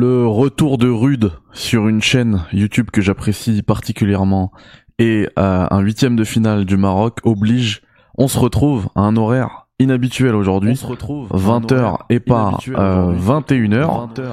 Le retour de Rude sur une chaîne YouTube que j'apprécie particulièrement et euh, un huitième de finale du Maroc oblige, on se retrouve à un horaire inhabituel aujourd'hui, 20h et pas 21h. Euh,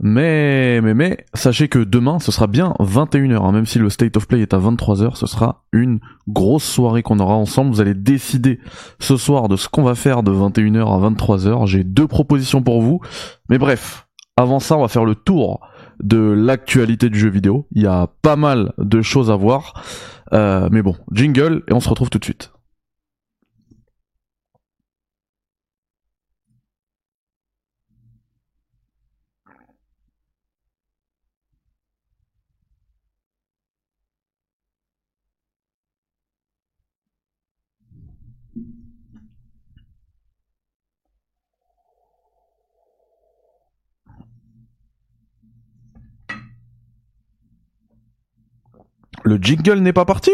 mais, mais, mais, sachez que demain, ce sera bien 21h, hein. même si le State of Play est à 23h, ce sera une grosse soirée qu'on aura ensemble. Vous allez décider ce soir de ce qu'on va faire de 21h à 23h. J'ai deux propositions pour vous. Mais bref, avant ça, on va faire le tour de l'actualité du jeu vidéo. Il y a pas mal de choses à voir. Euh, mais bon, jingle, et on se retrouve tout de suite. Le jingle n'est pas parti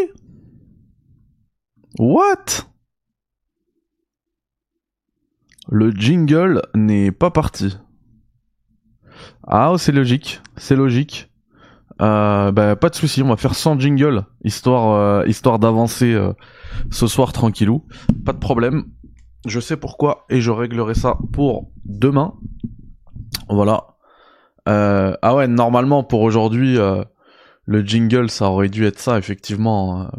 What? Le jingle n'est pas parti. Ah, c'est logique, c'est logique. Euh, bah, pas de souci, on va faire sans jingle, histoire, euh, d'avancer euh, ce soir tranquillou. Pas de problème. Je sais pourquoi et je réglerai ça pour demain. Voilà. ah ouais, normalement pour aujourd'hui, le jingle, ça aurait dû être ça, effectivement.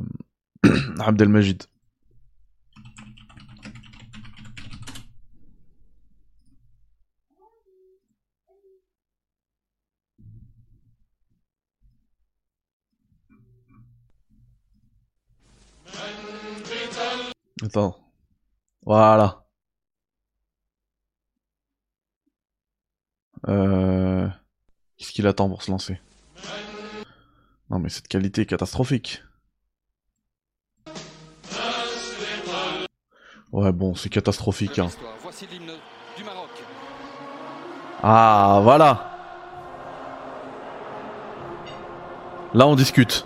Euh, Abdelmajid. Attends. Voilà. Euh... Qu'est-ce qu'il attend pour se lancer? Non mais cette qualité est catastrophique. Ouais bon, c'est catastrophique. Hein. Ah voilà. Là on discute.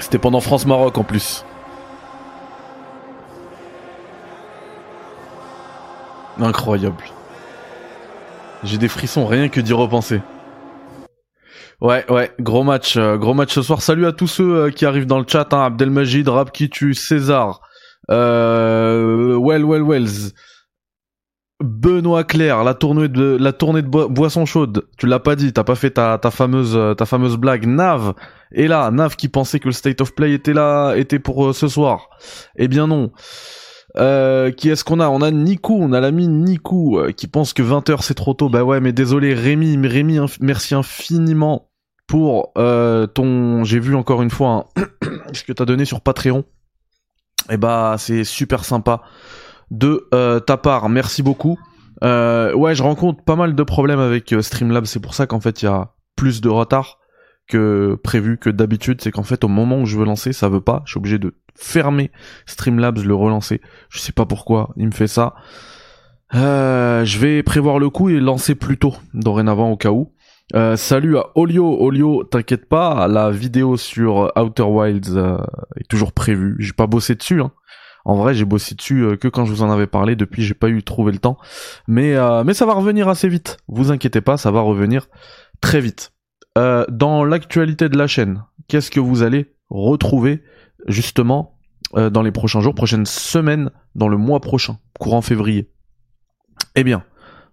C'était pendant France-Maroc en plus. Incroyable. J'ai des frissons rien que d'y repenser. Ouais, ouais, gros match, euh, gros match ce soir. Salut à tous ceux euh, qui arrivent dans le chat, hein, Abdelmajid, Rapkitu, César, euh, Well, Well, Wells, Benoît Claire, la tournée de la tournée boisson chaude. Tu l'as pas dit, t'as pas fait ta, fameuse euh, ta fameuse blague. Nav et là, Nav qui pensait que le state of play était là, était pour ce soir. Eh bien non. Euh, qui est-ce qu'on a? On a Nico, on a l'ami Nico euh, qui pense que 20h c'est trop tôt. Bah ouais, mais désolé Rémi, Rémi, merci infiniment pour euh, ton... J'ai vu encore une fois hein, ce que t'as donné sur Patreon. Et eh bah c'est super sympa de ta part, merci beaucoup. ouais, je rencontre pas mal de problèmes avec Streamlabs, c'est pour ça qu'en fait il y a plus de retard que prévu que d'habitude, c'est qu'en fait au moment où je veux lancer, ça veut pas, je suis obligé de fermer Streamlabs, le relancer. Je sais pas pourquoi il me fait ça. Euh, je vais prévoir le coup et lancer plus tôt, dorénavant au cas où. Euh, salut à Olio, Olio, t'inquiète pas, la vidéo sur Outer Wilds euh, est toujours prévue. J'ai pas bossé dessus, hein. En vrai, j'ai bossé dessus que quand je vous en avais parlé. Depuis, j'ai pas eu trouvé le temps, mais mais ça va revenir assez vite. Vous inquiétez pas, ça va revenir très vite. Dans l'actualité de la chaîne, qu'est-ce que vous allez retrouver justement euh, dans les prochains jours, prochaines semaines, dans le mois prochain, courant février? Eh bien,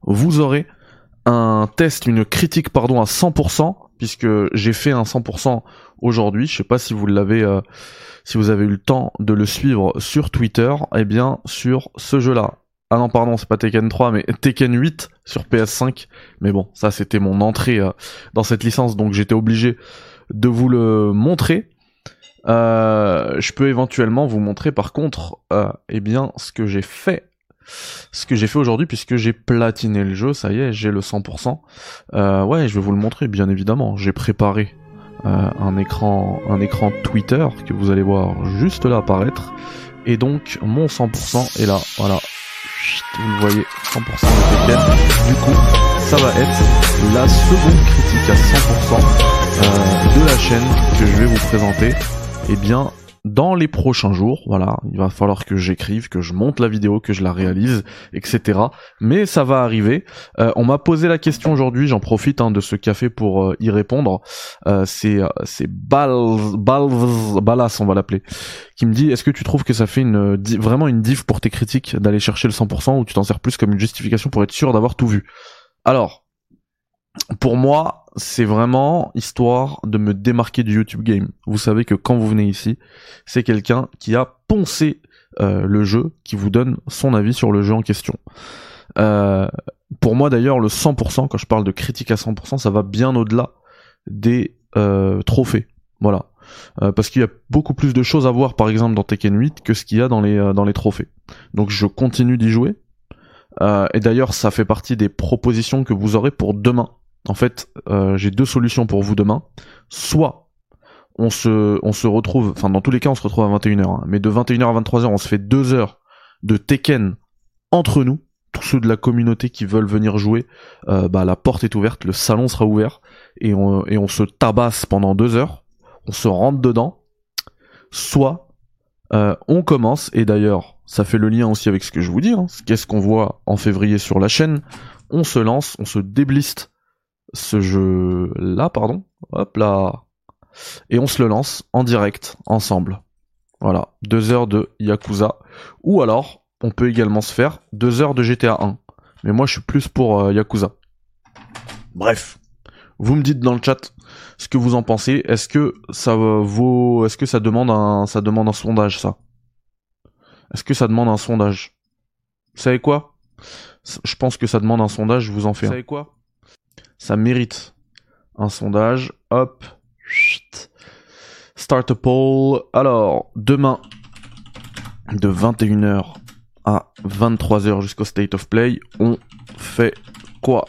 vous aurez un test, une critique pardon à 100%, puisque j'ai fait un 100% aujourd'hui. Je sais pas si vous l'avez, euh, si vous avez eu le temps de le suivre sur Twitter. Eh bien, sur ce jeu-là. Ah non, pardon, c'est pas Tekken 3, mais Tekken 8 sur PS5. Mais bon, ça c'était mon entrée euh, dans cette licence, donc j'étais obligé de vous le montrer. Euh, je peux éventuellement vous montrer par contre euh, eh bien ce que j'ai fait ce que j'ai fait aujourd'hui puisque j'ai platiné le jeu, ça y est, j'ai le 100%. Euh, ouais, je vais vous le montrer bien évidemment. J'ai préparé un écran un écran Twitter que vous allez voir juste là apparaître et donc mon 100% est là, voilà. Vous le voyez, 100% de Du coup, ça va être la seconde critique à 100% de la chaîne que je vais vous présenter. Eh bien, dans les prochains jours. Voilà, il va falloir que j'écrive, que je monte la vidéo, que je la réalise, etc. Mais ça va arriver. Euh, on m'a posé la question aujourd'hui, j'en profite hein, de ce café pour euh, y répondre. Euh, c'est c'est Bal Balas, on va l'appeler, qui me dit est-ce que tu trouves que ça fait une vraiment une diff pour tes critiques d'aller chercher le 100% ou tu t'en sers plus comme une justification pour être sûr d'avoir tout vu? Alors, pour moi, c'est vraiment histoire de me démarquer du YouTube game. Vous savez que quand vous venez ici, c'est quelqu'un qui a poncé euh, le jeu, qui vous donne son avis sur le jeu en question. Euh, pour moi d'ailleurs, le 100%, quand je parle de critique à 100%, ça va bien au-delà des euh, trophées. Voilà. parce qu'il y a beaucoup plus de choses à voir par exemple dans Tekken 8 que ce qu'il y a dans les, dans les trophées. Donc je continue d'y jouer. et d'ailleurs ça fait partie des propositions que vous aurez pour demain en fait, euh, j'ai deux solutions pour vous demain. Soit on se, on se retrouve, enfin dans tous les cas on se retrouve à 21h, hein. mais de 21h à 23h on se fait deux heures de Tekken entre nous, tous ceux de la communauté qui veulent venir jouer, euh, bah la porte est ouverte, le salon sera ouvert, et on, et on se tabasse pendant deux heures, on se rentre dedans, soit euh, on commence, et d'ailleurs ça fait le lien aussi avec ce que je vous dis, hein, qu'est-ce qu'on voit en février sur la chaîne, on se lance, on se débliste ce jeu là, pardon. Hop là. Et on se le lance en direct, ensemble. Voilà, deux heures de Yakuza. Ou alors, on peut également se faire deux heures de GTA 1. Mais moi, je suis plus pour euh, Yakuza. Bref, vous me dites dans le chat ce que vous en pensez. Est-ce que ça vaut, est-ce que ça demande un, ça demande un sondage, ça? Est-ce que ça demande un sondage? Vous savez quoi? Je pense que ça demande un sondage. Je vous en fais. Vous savez quoi? Ça mérite un sondage. Hop. Start a poll. Alors, demain, de 21h à 23h jusqu'au State of Play, on fait quoi?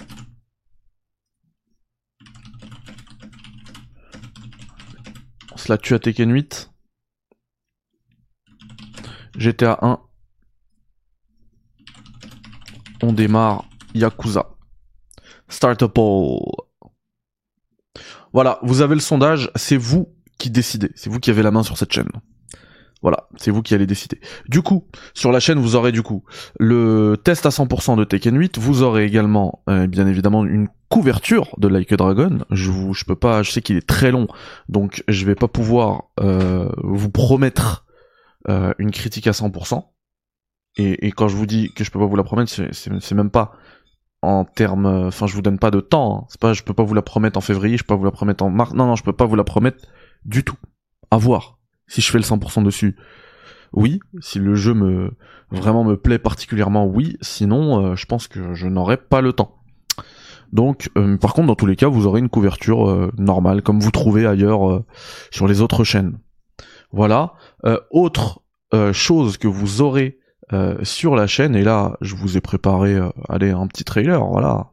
On se la tue à Tekken 8. GTA 1. On démarre Yakuza. Start a poll. Voilà, vous avez le sondage, c'est vous qui décidez, c'est vous qui avez la main sur cette chaîne. Voilà, c'est vous qui allez décider. Du coup, sur la chaîne, vous aurez du coup le test à 100% de Tekken 8. Vous aurez également, euh, bien évidemment, une couverture de Like a Dragon. Je vous, je peux pas, je sais qu'il est très long, donc je vais pas pouvoir euh, vous promettre euh, une critique à 100%. Et, et, quand je vous dis que je peux pas vous la promettre, c'est même pas en termes, enfin je vous donne pas de temps. Hein. C'est pas, je peux pas vous la promettre en février, je peux pas vous la promettre en mars. Non non, je peux pas vous la promettre du tout. À voir. Si je fais le 100% dessus, oui. Si le jeu me vraiment me plaît particulièrement, oui. Sinon, euh, je pense que je n'aurai pas le temps. Donc, euh, par contre, dans tous les cas, vous aurez une couverture euh, normale, comme vous trouvez ailleurs sur les autres chaînes. Voilà. autre chose que vous aurez euh, sur la chaîne. Et là, je vous ai préparé, euh, allez, un petit trailer, voilà.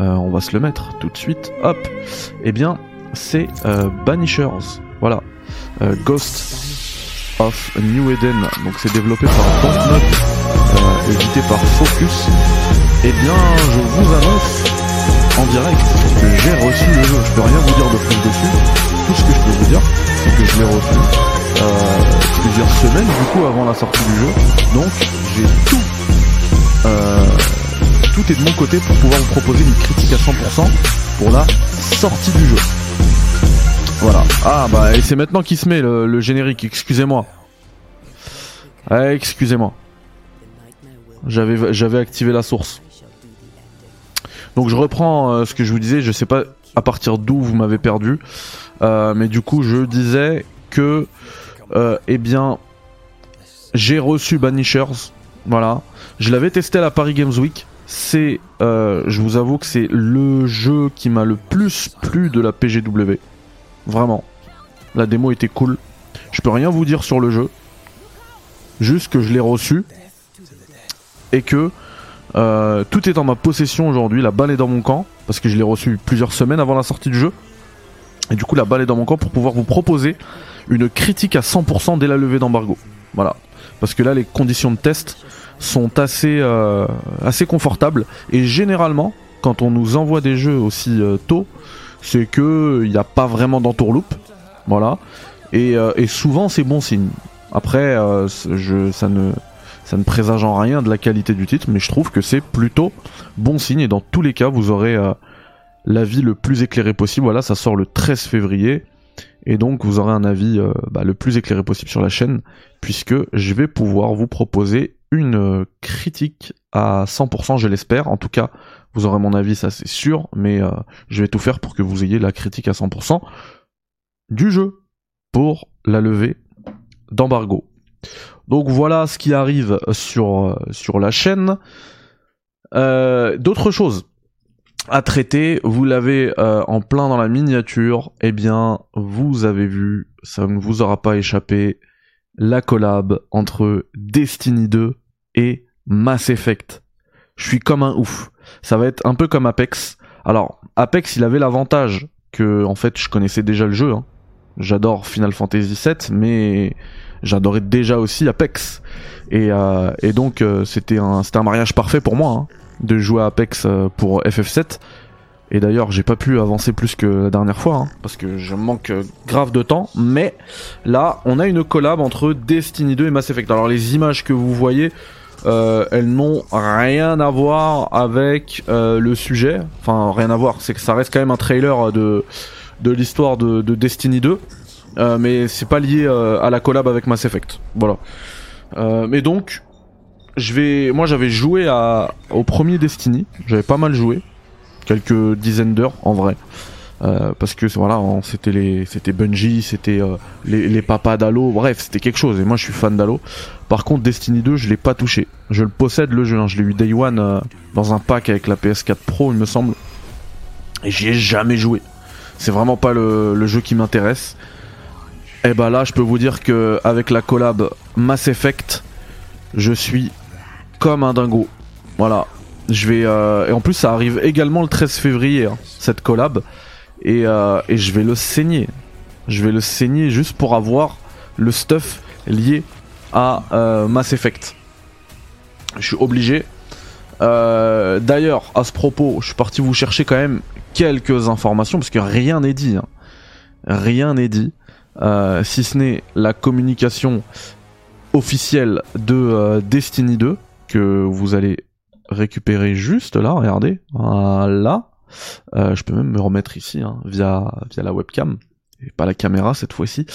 Euh, on va se le mettre tout de suite. Hop. Eh bien, c'est Banishers. Voilà. Ghost of New Eden. Donc c'est développé par Dontnod, édité par Focus. Eh bien, je vous annonce en direct que j'ai reçu le jeu. Je peux rien vous dire de plus dessus. Tout ce que je peux vous dire, c'est que je l'ai reçu euh, plusieurs semaines du coup avant la sortie du jeu. Donc j'ai tout, euh, tout est de mon côté pour pouvoir vous proposer une critique à 100% pour la sortie du jeu. Voilà. Ah bah et c'est maintenant qu'il se met le, générique. Excusez-moi. Ah, excusez-moi. J'avais j'avais activé la source. Donc je reprends euh, ce que je vous disais. Je sais pas à partir d'où vous m'avez perdu, mais du coup je disais que euh, eh bien, j'ai reçu Banishers. Voilà. Je l'avais testé à la Paris Games Week. C'est, euh, je vous avoue que c'est le jeu qui m'a le plus plu de la PGW. Vraiment. La démo était cool. Je peux rien vous dire sur le jeu. Juste que je l'ai reçu. Et que euh, tout est en ma possession aujourd'hui. La balle est dans mon camp. Parce que je l'ai reçu plusieurs semaines avant la sortie du jeu. Et du coup, la balle est dans mon camp pour pouvoir vous proposer une critique à 100% dès la levée d'embargo. Voilà. Parce que là, les conditions de test sont assez, euh, assez confortables. Et généralement, quand on nous envoie des jeux aussi euh, tôt, c'est que il n'y a pas vraiment d'entourloupe. Voilà. Et, et souvent c'est bon signe. Après, je, ça ne ça ne présage en rien de la qualité du titre, mais je trouve que c'est plutôt bon signe et dans tous les cas, vous aurez l'avis le plus éclairé possible. Voilà, ça sort le 13 février. Et donc vous aurez un avis euh, bah, le plus éclairé possible sur la chaîne, puisque je vais pouvoir vous proposer une euh, critique à 100%, je l'espère. En tout cas, vous aurez mon avis, ça c'est sûr, mais euh, je vais tout faire pour que vous ayez la critique à 100% du jeu pour la levée d'embargo. Donc voilà ce qui arrive sur, sur la chaîne. D'autres choses? À traiter, vous l'avez euh, en plein dans la miniature, eh bien, vous avez vu, ça ne vous aura pas échappé, la collab entre Destiny 2 et Mass Effect. Je suis comme un ouf. Ça va être un peu comme Apex. Alors, Apex, il avait l'avantage que, en fait, je connaissais déjà le jeu. Hein. J'adore Final Fantasy VII, mais j'adorais déjà aussi Apex. Et, euh, et donc, euh, c'était un, mariage parfait pour moi. Hein de jouer à Apex euh, pour FF7. Et d'ailleurs, j'ai pas pu avancer plus que la dernière fois, hein, parce que je manque euh, grave de temps. Mais là, on a une collab entre Destiny 2 et Mass Effect. Alors les images que vous voyez, euh, elles n'ont rien à voir avec le sujet. Enfin, rien à voir. C'est que ça reste quand même un trailer de l'histoire de, de, Destiny 2, mais c'est pas lié à la collab avec Mass Effect. Voilà. mais donc, je vais, moi j'avais joué au premier Destiny, j'avais pas mal joué, quelques dizaines d'heures en vrai. Euh, parce que voilà, c'était les, c'était Bungie, c'était euh, les, papas d'Halo, bref, c'était quelque chose. Et moi, je suis fan d'Halo. Par contre, Destiny 2, je l'ai pas touché. Je le possède le jeu, hein. je l'ai eu Day One euh, dans un pack avec la PS4 Pro, il me semble. Et j'y ai jamais joué. C'est vraiment pas le, le jeu qui m'intéresse. Et bah là, je peux vous dire que avec la collab Mass Effect, je suis comme un dingo. Voilà. Je vais euh, et en plus ça arrive également le 13 février hein, cette collab et, euh, et je vais le saigner. Je vais le saigner juste pour avoir le stuff lié à euh, Mass Effect. Je suis obligé. D'ailleurs, à ce propos, je suis parti vous chercher quand même quelques informations parce que rien n'est dit. Hein. Rien n'est dit. si ce n'est la communication officielle de Destiny 2 que vous allez récupérer juste là, regardez, voilà. Euh, je peux même me remettre ici hein, via la webcam et pas la caméra cette fois-ci.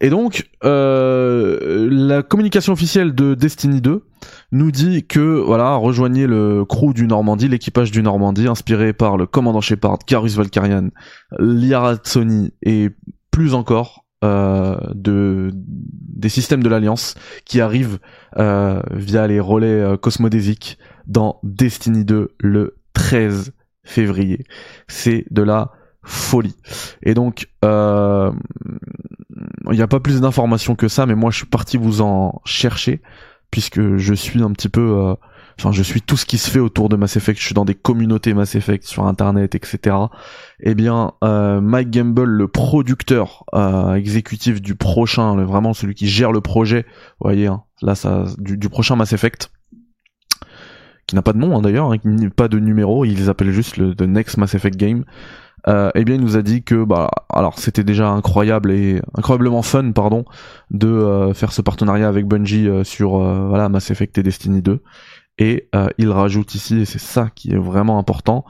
Et donc euh, la communication officielle de Destiny 2 nous dit que voilà rejoignez le crew du Normandie, l'équipage du Normandie inspiré par le commandant Shepard, Garus Valkyrian, Liara et plus encore euh, de des systèmes de l'Alliance qui arrivent euh, via les relais euh, cosmodésiques dans Destiny 2 le 13 février. C'est de la folie. Et donc, il n'y a pas plus d'informations que ça, mais moi je suis parti vous en chercher puisque je suis un petit peu enfin je suis tout ce qui se fait autour de Mass Effect, je suis dans des communautés Mass Effect sur internet, etc. Eh bien, euh, Mike Gamble, le producteur euh, exécutif du prochain, vraiment celui qui gère le projet, vous voyez, hein, là ça, du, prochain Mass Effect, qui n'a pas de nom hein, d'ailleurs, hein, pas de numéro, ils appellent juste le The Next Mass Effect Game. Euh, eh bien, il nous a dit que, bah, alors c'était déjà incroyable et incroyablement fun, pardon, de euh, faire ce partenariat avec Bungie sur voilà Mass Effect et Destiny 2. Et euh, il rajoute ici, et c'est ça qui est vraiment important,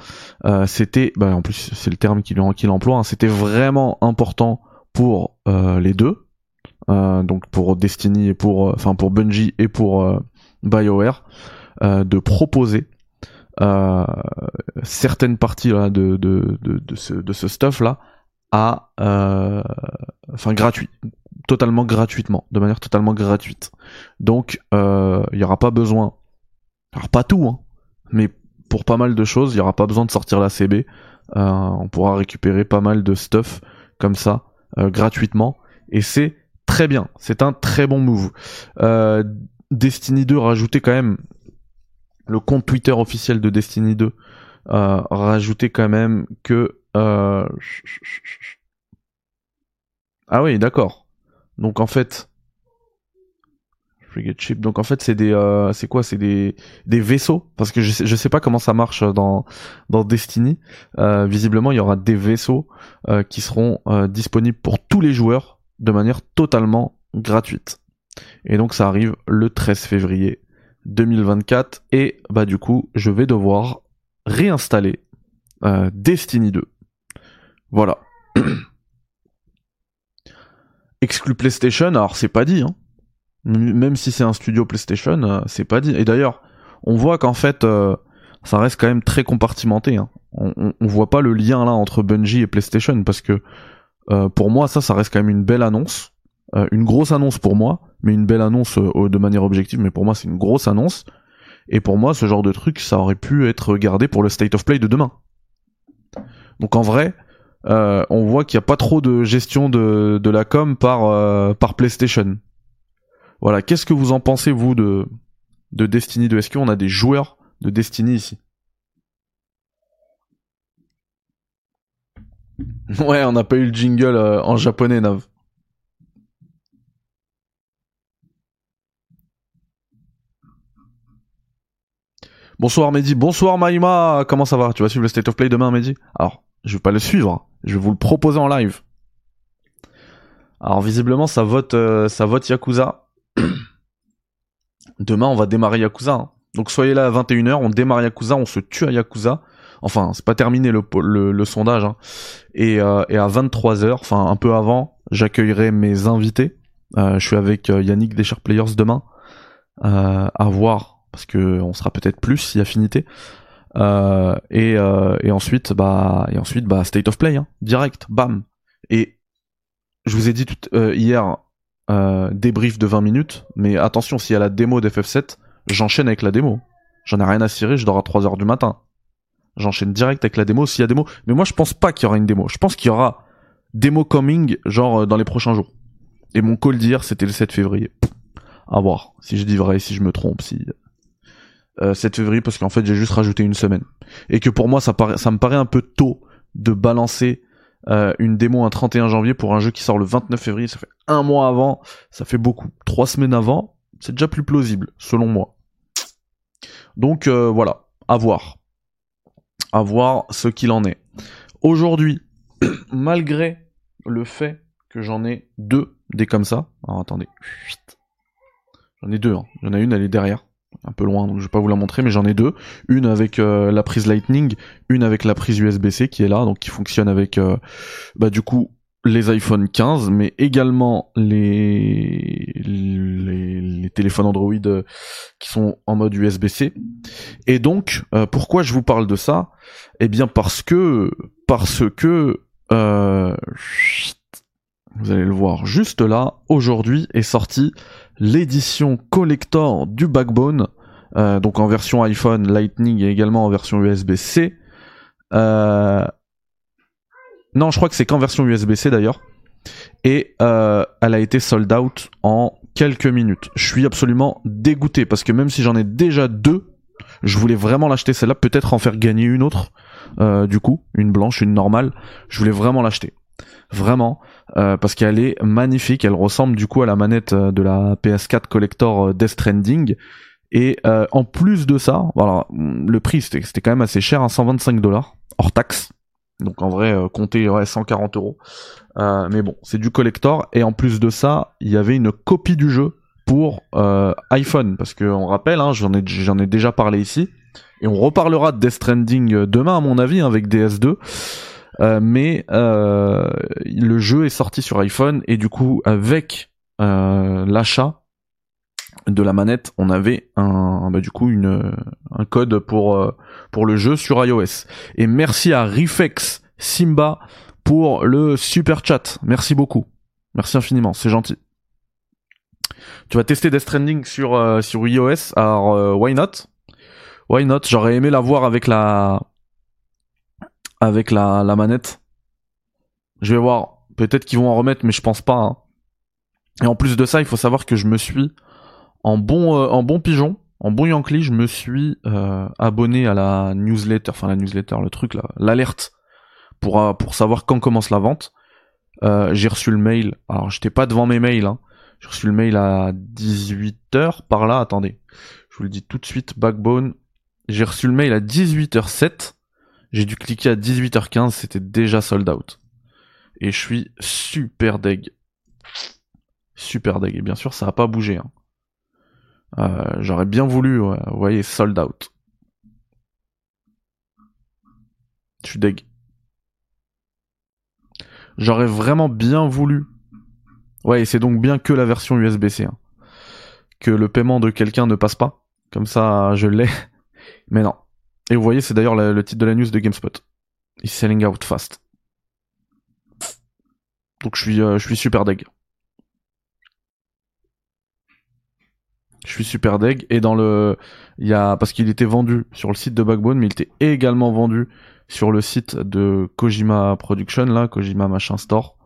euh, c'était, bah, en plus c'est le terme qu'il emploie, hein, c'était vraiment important pour euh, les deux, donc pour Destiny et pour, enfin pour Bungie et pour BioWare, de proposer certaines parties là, de, de, de, de, ce, de ce stuff là à, enfin gratuit, totalement gratuitement, de manière totalement gratuite. Donc il n'y aura pas besoin alors pas tout, hein, mais pour pas mal de choses, il y aura pas besoin de sortir la CB. Euh, on pourra récupérer pas mal de stuff comme ça euh, gratuitement et c'est très bien. C'est un très bon move. Euh, Destiny 2 rajoutait quand même le compte Twitter officiel de Destiny 2 euh, quand même que euh, ah oui d'accord. Donc en fait Donc en fait c'est des euh, c'est quoi? C'est des des vaisseaux parce que je sais je sais pas comment ça marche dans dans Destiny. Euh, visiblement il y aura des vaisseaux euh, qui seront disponibles pour tous les joueurs de manière totalement gratuite. Et donc ça arrive le 13 février 2024 et bah du coup je vais devoir réinstaller euh, Destiny 2. Voilà. Exclu PlayStation, alors c'est pas dit, hein. Même si c'est un studio PlayStation, euh, c'est pas dit. Et d'ailleurs, on voit qu'en fait, euh, ça reste quand même très compartimenté. Hein. On, on, voit pas le lien là entre Bungie et PlayStation parce que pour moi, ça, ça reste quand même une belle annonce. une grosse annonce pour moi, mais une belle annonce de manière objective, mais pour moi, c'est une grosse annonce. Et pour moi, ce genre de truc, ça aurait pu être gardé pour le State of Play de demain. Donc en vrai, euh, on voit qu'il n'y a pas trop de gestion de, la com par, euh, par PlayStation. Voilà, qu'est-ce que vous en pensez, vous, de, de Destiny 2 Est-ce qu'on a des joueurs de Destiny ici? Ouais, on n'a pas eu le jingle euh, en japonais, Nav. Bonsoir Mehdi, bonsoir Maïma, comment ça va? Tu vas suivre le State of Play demain Mehdi? Alors, je vais pas le suivre, je vais vous le proposer en live. Alors visiblement ça vote euh, ça vote Yakuza. demain on va démarrer Yakuza. Hein. Donc soyez là à 21h, on démarre Yakuza, on se tue à Yakuza. Enfin, c'est pas terminé le, le, sondage. Hein. Et, euh, et, à 23h, enfin un peu avant, j'accueillerai mes invités. Euh, je suis avec Yannick des Players demain. à voir parce que on sera peut-être plus y affinité. Euh, et, euh, et ensuite, bah, et ensuite, bah, state of play, hein, direct, bam. Et je vous ai dit tout, euh, hier débrief de 20 minutes, mais attention, s'il y a la démo d'FF7, j'enchaîne avec la démo. J'en ai rien à cirer, je dors à 3 heures du matin. J'enchaîne direct avec la démo s'il y a démo. Mais moi, je pense pas qu'il y aura une démo. Je pense qu'il y aura démo coming, genre dans les prochains jours. Et mon call d'hier, c'était le 7 février. À voir. Si je dis vrai, si je me trompe, si 7 euh, février parce qu'en fait j'ai juste rajouté une semaine et que pour moi ça me paraît un peu tôt de balancer euh, une démo un 31 janvier pour un jeu qui sort le 29 février ça fait un mois avant ça fait beaucoup. Trois semaines avant c'est déjà plus plausible selon moi. Donc euh, voilà. À voir. À voir ce qu'il en est. Aujourd'hui malgré le fait que j'en ai deux des comme ça alors attendez j'en ai deux hein. il y en a une elle est derrière un peu loin, donc je vais pas vous la montrer, mais j'en ai deux. Une avec euh, la prise Lightning, une avec la prise USB-C qui est là, donc qui fonctionne avec, euh, bah du coup, les iPhone 15, mais également les, téléphones Android euh, qui sont en mode USB-C. Et donc, pourquoi je vous parle de ça? Eh bien parce que, parce que, vous allez le voir juste là, aujourd'hui est sorti l'édition collector du Backbone, euh, donc en version iPhone Lightning et également en version USB-C. Euh, non, je crois que c'est qu'en version USB-C d'ailleurs. Et euh, elle a été sold out en quelques minutes. Je suis absolument dégoûté parce que même si j'en ai déjà deux, je voulais vraiment l'acheter celle-là, peut-être en faire gagner une autre. du coup, une blanche, une normale. Je voulais vraiment l'acheter vraiment. Euh, parce qu'elle est magnifique. Elle ressemble du coup à la manette euh, de la PS4 collector euh, Death Stranding. Et en plus de ça voilà le prix c'était quand même assez cher 125 hein, dollars hors taxe donc en vrai compter ouais, 140 euros. Mais bon c'est du collector. Et en plus de ça il y avait une copie du jeu pour iPhone. Parce que on rappelle hein, j'en ai j'en ai déjà parlé ici. Et on reparlera de Death Stranding demain à mon avis hein, avec DS2 euh, mais euh, le jeu est sorti sur iPhone et du coup avec euh, l'achat de la manette, on avait un, bah, du coup une, un code pour pour le jeu sur iOS. Et merci à Reflex Simba pour le super chat. Merci beaucoup. Merci infiniment, c'est gentil. Tu vas tester Death Stranding sur sur iOS, alors why not? Why not? J'aurais aimé la voir avec la avec la, la manette. Je vais voir. Peut-être qu'ils vont en remettre, mais je pense pas. Hein. Et en plus de ça, il faut savoir que je me suis en bon euh, en bon pigeon, en bon Yankee, je me suis euh, abonné à la newsletter, enfin la newsletter, le truc là, l'alerte pour euh, pour savoir quand commence la vente. j'ai reçu le mail. Alors j'étais pas devant mes mails. Hein. J'ai reçu le mail à 18h par là. Attendez, je vous le dis tout de suite. Backbone. J'ai reçu le mail à 18h07 j'ai dû cliquer à 18h15, c'était déjà sold out. Et je suis super deg. super deg. Et bien sûr, ça a pas bougé. Hein. Euh, J'aurais bien voulu, vous voyez, sold out. Je suis deg. J'aurais vraiment bien voulu. Ouais, c'est donc bien que la version USB-C. Hein. Que le paiement de quelqu'un ne passe pas. Comme ça, je l'ai. Mais non. Et vous voyez, c'est d'ailleurs le titre de la news de GameSpot. Is selling out fast. Donc je suis, euh, je suis super deg. Je suis super deg et dans le, y a parce qu'il était vendu sur le site de Backbone, mais il était également vendu sur le site de Kojima Production là, Kojima machin store,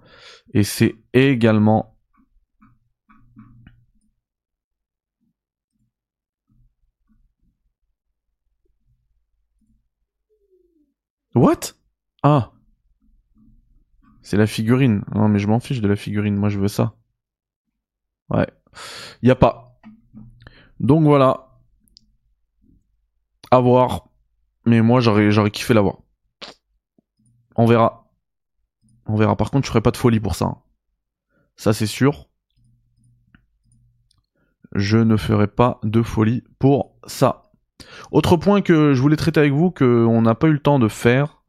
et c'est également What? Ah c'est la figurine. Non, mais je m'en fiche de la figurine. Moi, je veux ça. Ouais. Y a pas. Donc voilà. À voir. Mais moi, j'aurais, j'aurais kiffé l'avoir. On verra. On verra. Par contre, je ferai pas de folie pour ça. Ça, c'est sûr. Je ne ferai pas de folie pour ça. Autre point que je voulais traiter avec vous, qu'on n'a pas eu le temps de faire,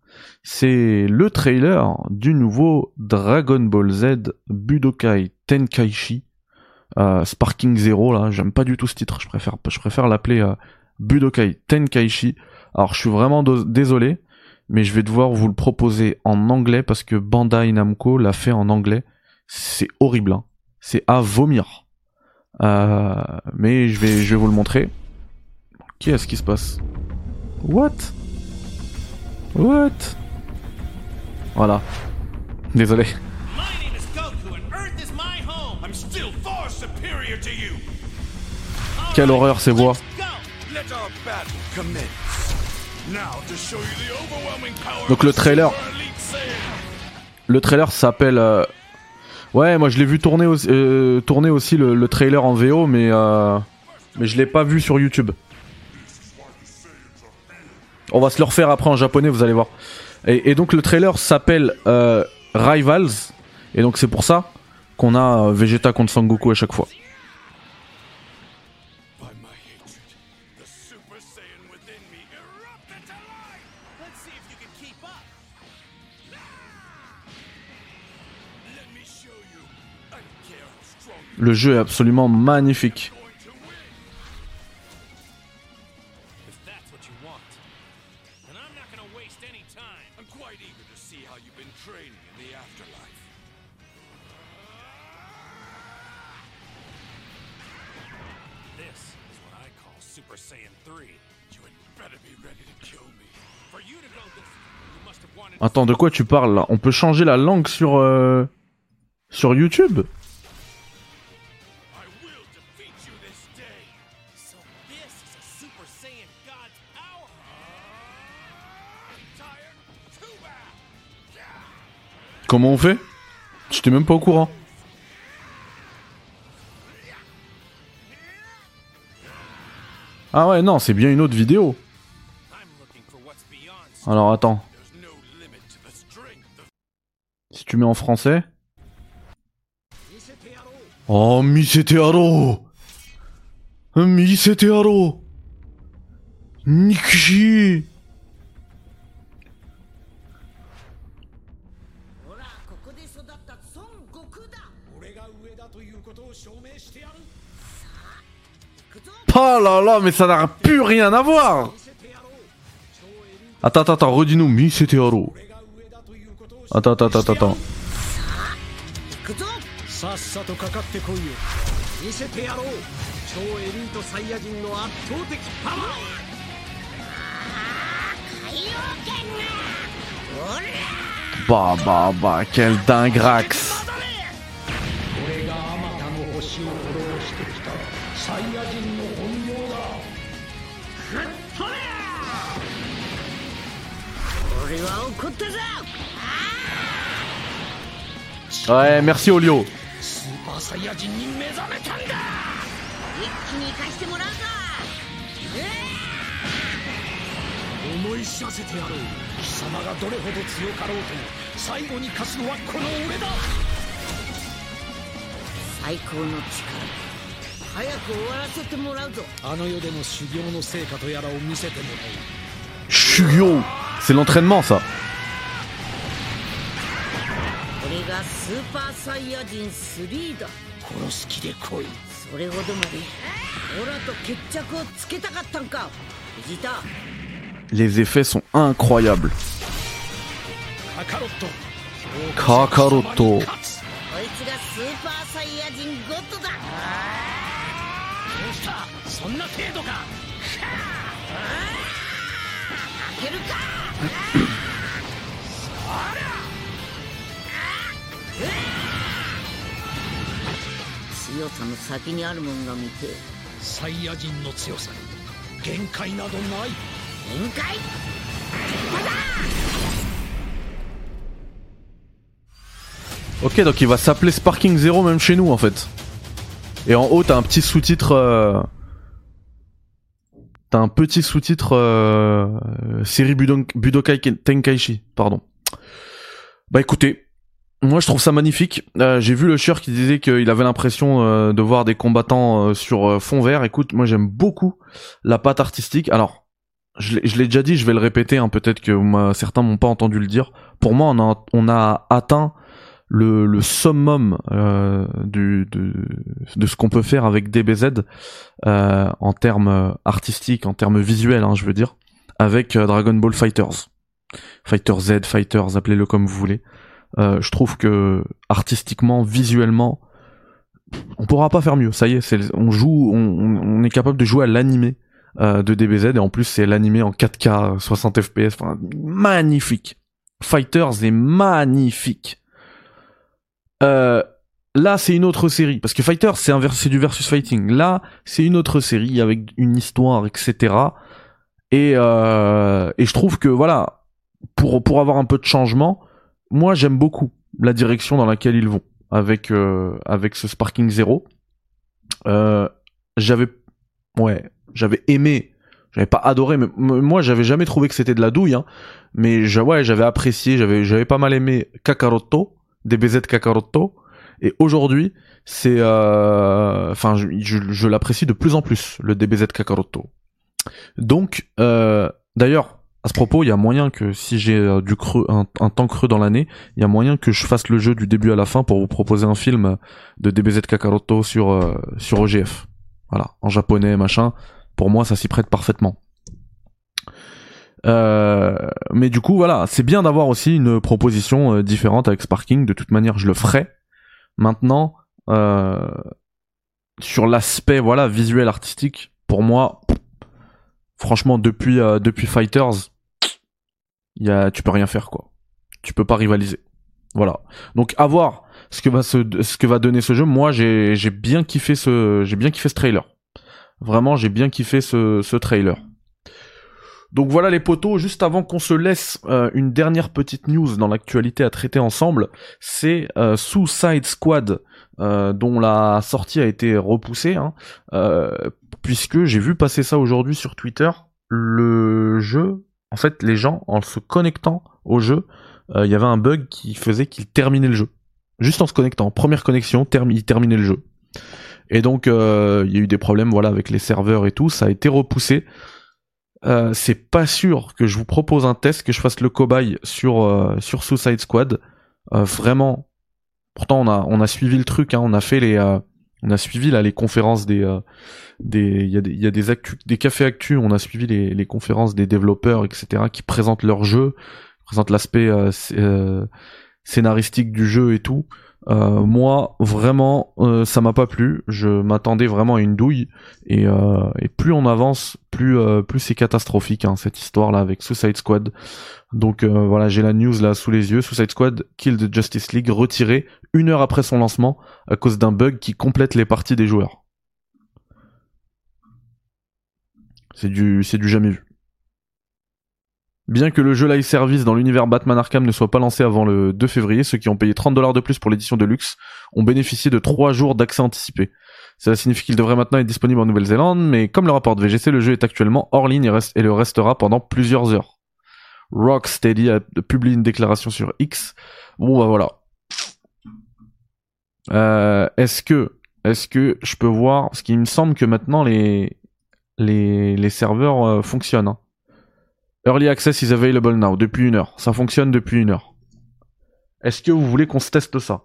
c'est le trailer du nouveau Dragon Ball Z Budokai Tenkaichi euh, Sparking Zero là, j'aime pas du tout ce titre, je préfère je préfère l'appeler euh, Budokai Tenkaichi. Alors je suis vraiment désolé, mais je vais devoir vous le proposer en anglais parce que Bandai Namco l'a fait en anglais. C'est horrible, hein. c'est à vomir. Euh, mais je vais je vais vous le montrer. Qu'est-ce qui se passe What? What? Voilà. Désolé. Quelle horreur ces voix. Donc le trailer. Le trailer s'appelle. Euh, ouais, moi je l'ai vu tourner aussi, euh, tourner aussi le, trailer en VO, mais euh, mais je l'ai pas vu sur YouTube. On va se le refaire après en japonais, vous allez voir. Et, donc le trailer s'appelle euh, Rivals. Et donc c'est pour ça qu'on a euh, Vegeta contre Sangoku à chaque fois. Le jeu est absolument magnifique. Attends, de quoi tu parles là On peut changer la langue sur euh, sur YouTube Comment on fait J'étais même pas au courant. Ah ouais, non, c'est bien une autre vidéo. Alors attends. Tu mets en français. Oh, Misetearo Misetearo Nikishi Oh là là, mais ça n'a plus rien à voir Attends, attends, attends, redis-nous, Misetearo. あたったあたあったくぞさっさと。かかってこいよ見せてやろう超エリートサイヤ人の圧倒的パワーバーバーバー、quel dingrax! 星サイヤ人の本領だ。っれ俺は怒ったぞ。Ouais, merci Olio. Shugyo, c'est l'entraînement ça. がスーパーサイヤ人3だ殺す気で来い。それほどまで。オラと決着をつけたかったんか。ベジータ Les effets sont incroyables. カ 強さの先にあるもんが見てサイヤ人の強さに限界などない限界 Ok, donc il va s'appeler Sparking Zero même chez nous en fait. Et en haut, t'as un petit sous-titre. euh, T'as un petit sous-titre euh... euh, série Budon- Budokai Ken- Tenkaichi, pardon. Bah écoutez, moi je trouve ça magnifique. Euh, J'ai vu le chieur qui disait qu'il avait l'impression euh, de voir des combattants euh, sur euh, fond vert. Écoute, moi j'aime beaucoup la patte artistique. Alors, je l'ai déjà dit, je vais le répéter. Hein, Peut-être que certains m'ont pas entendu le dire. Pour moi, on a, on a atteint le, le summum euh, du, de, de ce qu'on peut faire avec DBZ euh, en termes artistiques, en termes visuels, hein, je veux dire, avec Dragon Ball Fighters. Fighter Z, Fighters, appelez-le comme vous voulez. Euh, je trouve que artistiquement, visuellement, on pourra pas faire mieux. Ça y est, on joue, on, on- est capable de jouer à l'animé euh, de DBZ et en plus c'est l'animé en 4K, 60 FPS, enfin magnifique. Fighters est magnifique. Euh, là, c'est une autre série parce que Fighter, c'est un vers- c'est du versus fighting. Là, c'est une autre série avec une histoire, etc. Et euh, et je trouve que voilà, pour pour avoir un peu de changement, moi j'aime beaucoup la direction dans laquelle ils vont avec euh, avec ce Sparking Zero. Euh, j'avais ouais, j'avais aimé, j'avais pas adoré, mais moi j'avais jamais trouvé que c'était de la douille, hein, mais ouais, j'avais apprécié, j'avais j'avais pas mal aimé Kakaroto, DBZ Kakaroto, et aujourd'hui c'est, euh, enfin je, je, je l'apprécie de plus en plus le DBZ Kakaroto. Donc d'ailleurs à ce propos, il y a moyen que si j'ai euh, du creux, un, temps creux dans l'année, il y a moyen que je fasse le jeu du début à la fin pour vous proposer un film de DBZ Kakaroto sur euh, sur OGF. Voilà, en japonais, machin. Pour moi, ça s'y prête parfaitement. Euh, mais du coup, voilà, c'est bien d'avoir aussi une proposition euh, différente avec Sparking. De toute manière, je le ferai. Maintenant, sur l'aspect voilà visuel artistique, pour moi, franchement, depuis depuis Fighters, y a, tu peux rien faire quoi. Tu peux pas rivaliser. Voilà. Donc à voir ce que va se, ce que va donner ce jeu. Moi, j'ai j'ai bien kiffé ce j'ai bien kiffé ce trailer. Vraiment, j'ai bien kiffé ce ce trailer. Donc voilà les potos, juste avant qu'on se laisse, euh, une dernière petite news dans l'actualité à traiter ensemble, c'est euh, Suicide Squad, euh, dont la sortie a été repoussée, hein, euh, puisque j'ai vu passer ça aujourd'hui sur Twitter, le jeu, en fait les gens, en se connectant au jeu, euh, il y avait un bug qui faisait qu'ils terminaient le jeu. Juste en se connectant, première connexion, ils terminaient le jeu. Et donc euh, il y a eu des problèmes voilà avec les serveurs et tout, ça a été repoussé. Euh, c'est pas sûr que je vous propose un test, que je fasse le cobaye sur sur Suicide Squad. Vraiment. Pourtant on a suivi le truc, hein, on a fait les on a suivi là les conférences des euh, des il y a des il y a des cafés actu, on a suivi les les conférences des développeurs etc qui présentent leur jeu, présentent l'aspect euh, euh, scénaristique du jeu et tout. Euh, moi, vraiment, euh, ça m'a pas plu. Je m'attendais vraiment à une douille. Et, euh, plus on avance, plus plus c'est catastrophique hein, cette histoire là avec Suicide Squad. Donc voilà, j'ai la news là sous les yeux. Suicide Squad Kill the Justice League retiré une heure après son lancement à cause d'un bug qui complète les parties des joueurs. C'est du c'est du jamais vu. Bien que le jeu live service dans l'univers Batman Arkham ne soit pas lancé avant le 2 février, ceux qui ont payé 30 dollars de plus pour l'édition de luxe ont bénéficié de 3 jours d'accès anticipé. Cela signifie qu'il devrait maintenant être disponible en Nouvelle-Zélande, mais comme le rapporte VGC, le jeu est actuellement hors ligne et, le restera pendant plusieurs heures. Rocksteady a publié une déclaration sur X. Bon bah voilà. Euh, Est-ce que est-ce que je peux voir Parce qu'il me semble que maintenant les les, les serveurs euh, fonctionnent. hein. Early access is available now depuis une heure. Ça fonctionne depuis une heure. Est-ce que vous voulez qu'on se teste ça?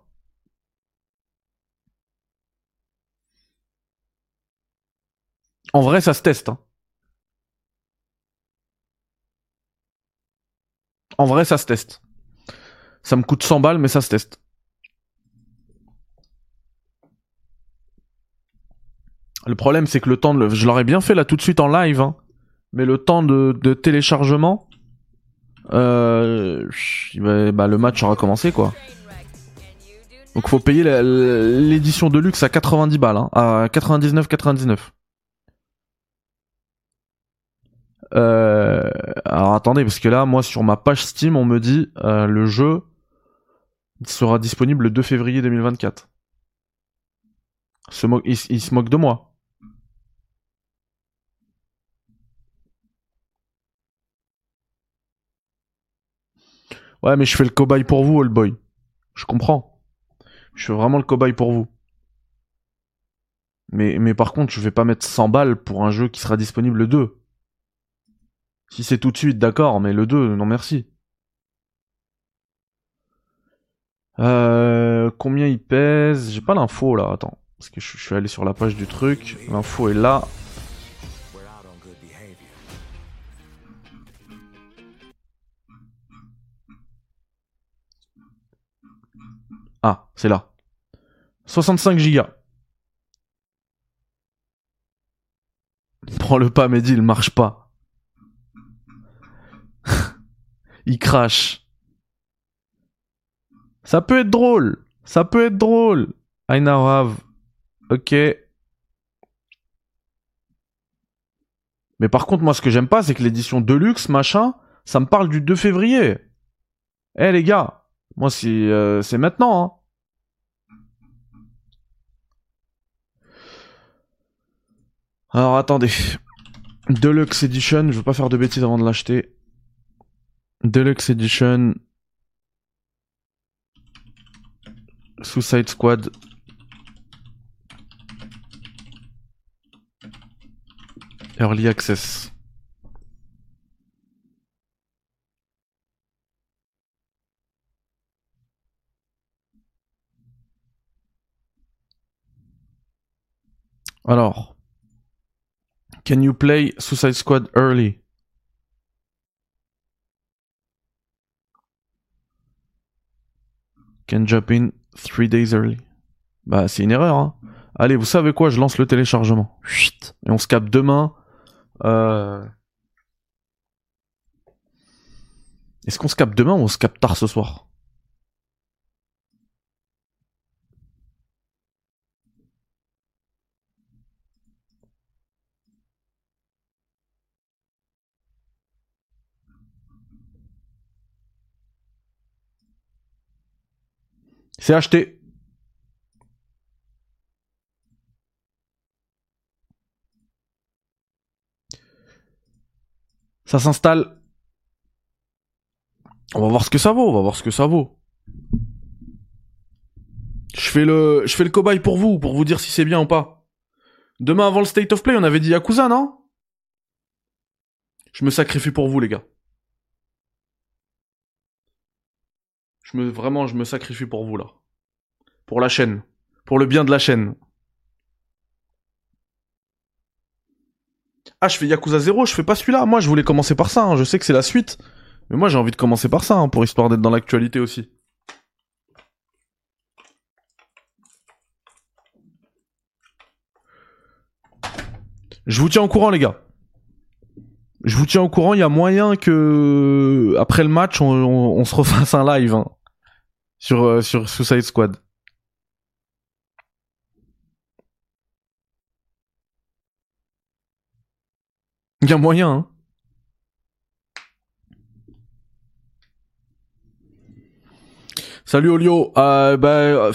En vrai, ça se teste. hein. En vrai, ça se teste. Ça me coûte 100 balles, mais ça se teste. Le problème, c'est que le temps de le... Je l'aurais bien fait là tout de suite en live, hein. Mais le temps de, téléchargement... Euh... bah, bah, le match aura commencé, quoi. Donc faut payer l'édition de luxe à 90 balles, hein, à 99,99. Euh, alors attendez, parce que là, moi, sur ma page Steam, on me dit euh, le jeu sera disponible le 2 février 2024. Se mo- il, il se moque de moi. Ouais, mais je fais le cobaye pour vous, old boy. Je comprends. Je fais vraiment le cobaye pour vous. Mais, mais par contre, je vais pas mettre 100 balles pour un jeu qui sera disponible le 2. Si c'est tout de suite, d'accord, mais le 2, non merci. Euh, combien il pèse? J'ai pas l'info là, attends. Parce que je, je suis allé sur la page du truc. L'info est là. Ah, c'est là. 65 gigas. Prends-le pas, Mehdi, il marche pas. il crache. Ça peut être drôle. Ça peut être drôle. I now have. Ok. Mais par contre, moi, ce que j'aime pas, c'est que l'édition Deluxe, machin, ça me parle du 2 février. Eh, les gars. Moi, c'est euh, c'est maintenant, hein. Alors, attendez. Deluxe Edition, je veux pas faire de bêtises avant de l'acheter. Deluxe Edition. Suicide Squad. Early Access. Alors. Can you play Suicide Squad early? Can jump in three days early. Bah, c'est une erreur, hein. Allez, vous savez quoi, je lance le téléchargement. Chut. Et on se capte demain. Euh... Est-ce qu'on se capte demain ou on se capte tard ce soir? Acheté. Ça s'installe. On va voir ce que ça vaut, on va voir ce que ça vaut. Je fais le, je fais le cobaye pour vous, pour vous dire si c'est bien ou pas. Demain avant le State of Play, on avait dit Yakuza, non? Je me sacrifie pour vous, les gars. Je me, vraiment, je me sacrifie pour vous, là. Pour la chaîne. Pour le bien de la chaîne. Ah, je fais Yakuza 0, je fais pas celui-là. Moi, je voulais commencer par ça. hein. Je sais que c'est la suite. Mais moi, j'ai envie de commencer par ça, hein, pour histoire d'être dans l'actualité aussi. Je vous tiens au courant, les gars. Je vous tiens au courant. Il y a moyen que après le match, on, se refasse un live hein, sur euh, sur Suicide Squad. A moyen. Hein. Salut Olio. Euh, bah,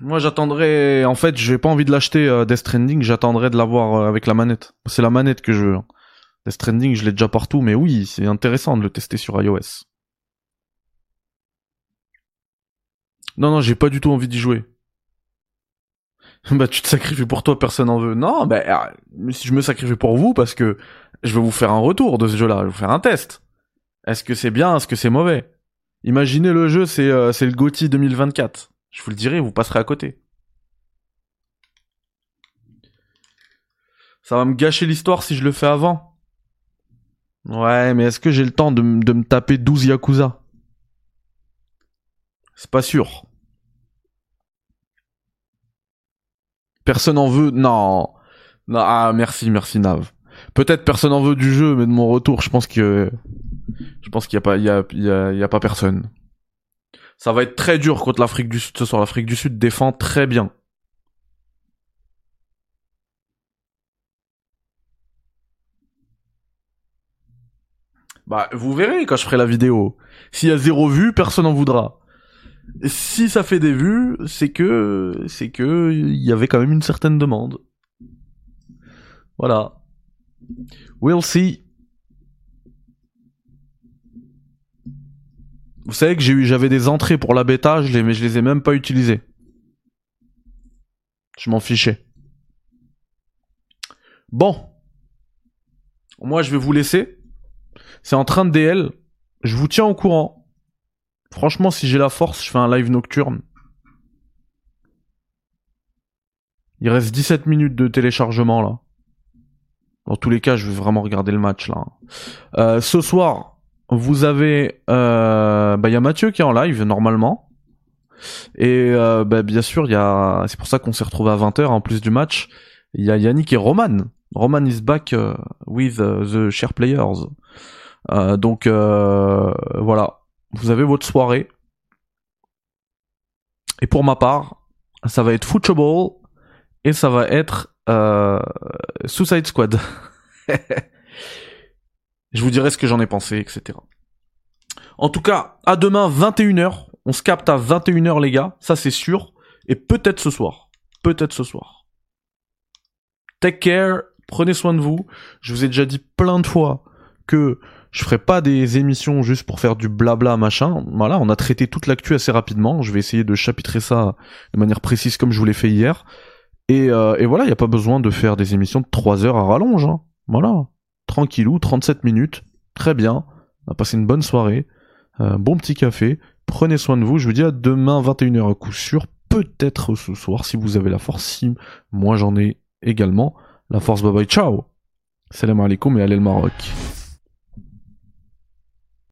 moi j'attendrai. En fait, j'ai pas envie de l'acheter euh, Death Stranding. J'attendrai de l'avoir euh, avec la manette. C'est la manette que je veux. hein. Death Stranding, je l'ai déjà partout, mais oui, c'est intéressant de le tester sur iOS. Non, non, j'ai pas du tout envie d'y jouer. Bah tu te sacrifies pour toi, personne n'en veut. Non, bah ah, si je me sacrifie pour vous parce que je vais vous faire un retour de ce jeu-là, je vais vous faire un test. Est-ce que c'est bien, est-ce que c'est mauvais? Imaginez le jeu, c'est euh, le GOTY 2024. Je vous le dirai, vous passerez à côté. Ça va me gâcher l'histoire si je le fais avant. Ouais, mais est-ce que j'ai le temps de, de me taper 12 Yakuza? C'est pas sûr. Personne en veut. Non. Ah, merci, merci Nav. Peut-être personne en veut du jeu, mais de mon retour, je pense que je pense qu'il y a pas, y a, y a, pas personne. Ça va être très dur contre l'Afrique du Sud ce soir. L'Afrique du Sud défend très bien. Bah, vous verrez quand je ferai la vidéo. S'il y a zéro vue, personne en voudra. Si ça fait des vues, c'est que, c'est que, il y avait quand même une certaine demande. Voilà. We'll see. Vous savez que j'ai eu, j'avais des entrées pour la bêta, mais je les ai même pas utilisées. Je m'en fichais. Bon. Moi, je vais vous laisser. C'est en train de DL. Je vous tiens au courant. Franchement, si j'ai la force, je fais un live nocturne. Il reste 17 minutes de téléchargement là. Dans tous les cas, je vais vraiment regarder le match là. Euh, ce soir, vous avez, euh, bah il y a Mathieu qui est en live normalement. Et euh, bah, bien sûr, il y a, c'est pour ça qu'on s'est retrouvé à 20h en plus du match. Il y a Yannick et Roman. Roman is back with the share players. Donc voilà, vous avez votre soirée. Et pour ma part, ça va être Football et ça va être euh, Suicide Squad. Je vous dirai ce que j'en ai pensé, etc. En tout cas, à demain 21h. On se capte à 21h les gars, ça c'est sûr. Et peut-être ce soir. Peut-être ce soir. Take care, prenez soin de vous. Je vous ai déjà dit plein de fois que je ferai pas des émissions juste pour faire du blabla machin. Voilà, on a traité toute l'actu assez rapidement. Je vais essayer de chapitrer ça de manière précise comme je vous l'ai fait hier. Et, euh, voilà, il n'y a pas besoin de faire des émissions de 3 heures à rallonge. hein. Voilà, tranquillou, 37 minutes, très bien. On a passé une bonne soirée, euh, bon petit café. Prenez soin de vous. Je vous dis à demain 21h à coup sûr. Peut-être ce soir si vous avez la force. Si moi j'en ai également la force. Bye bye, ciao. Salam alaikum et allez le Maroc.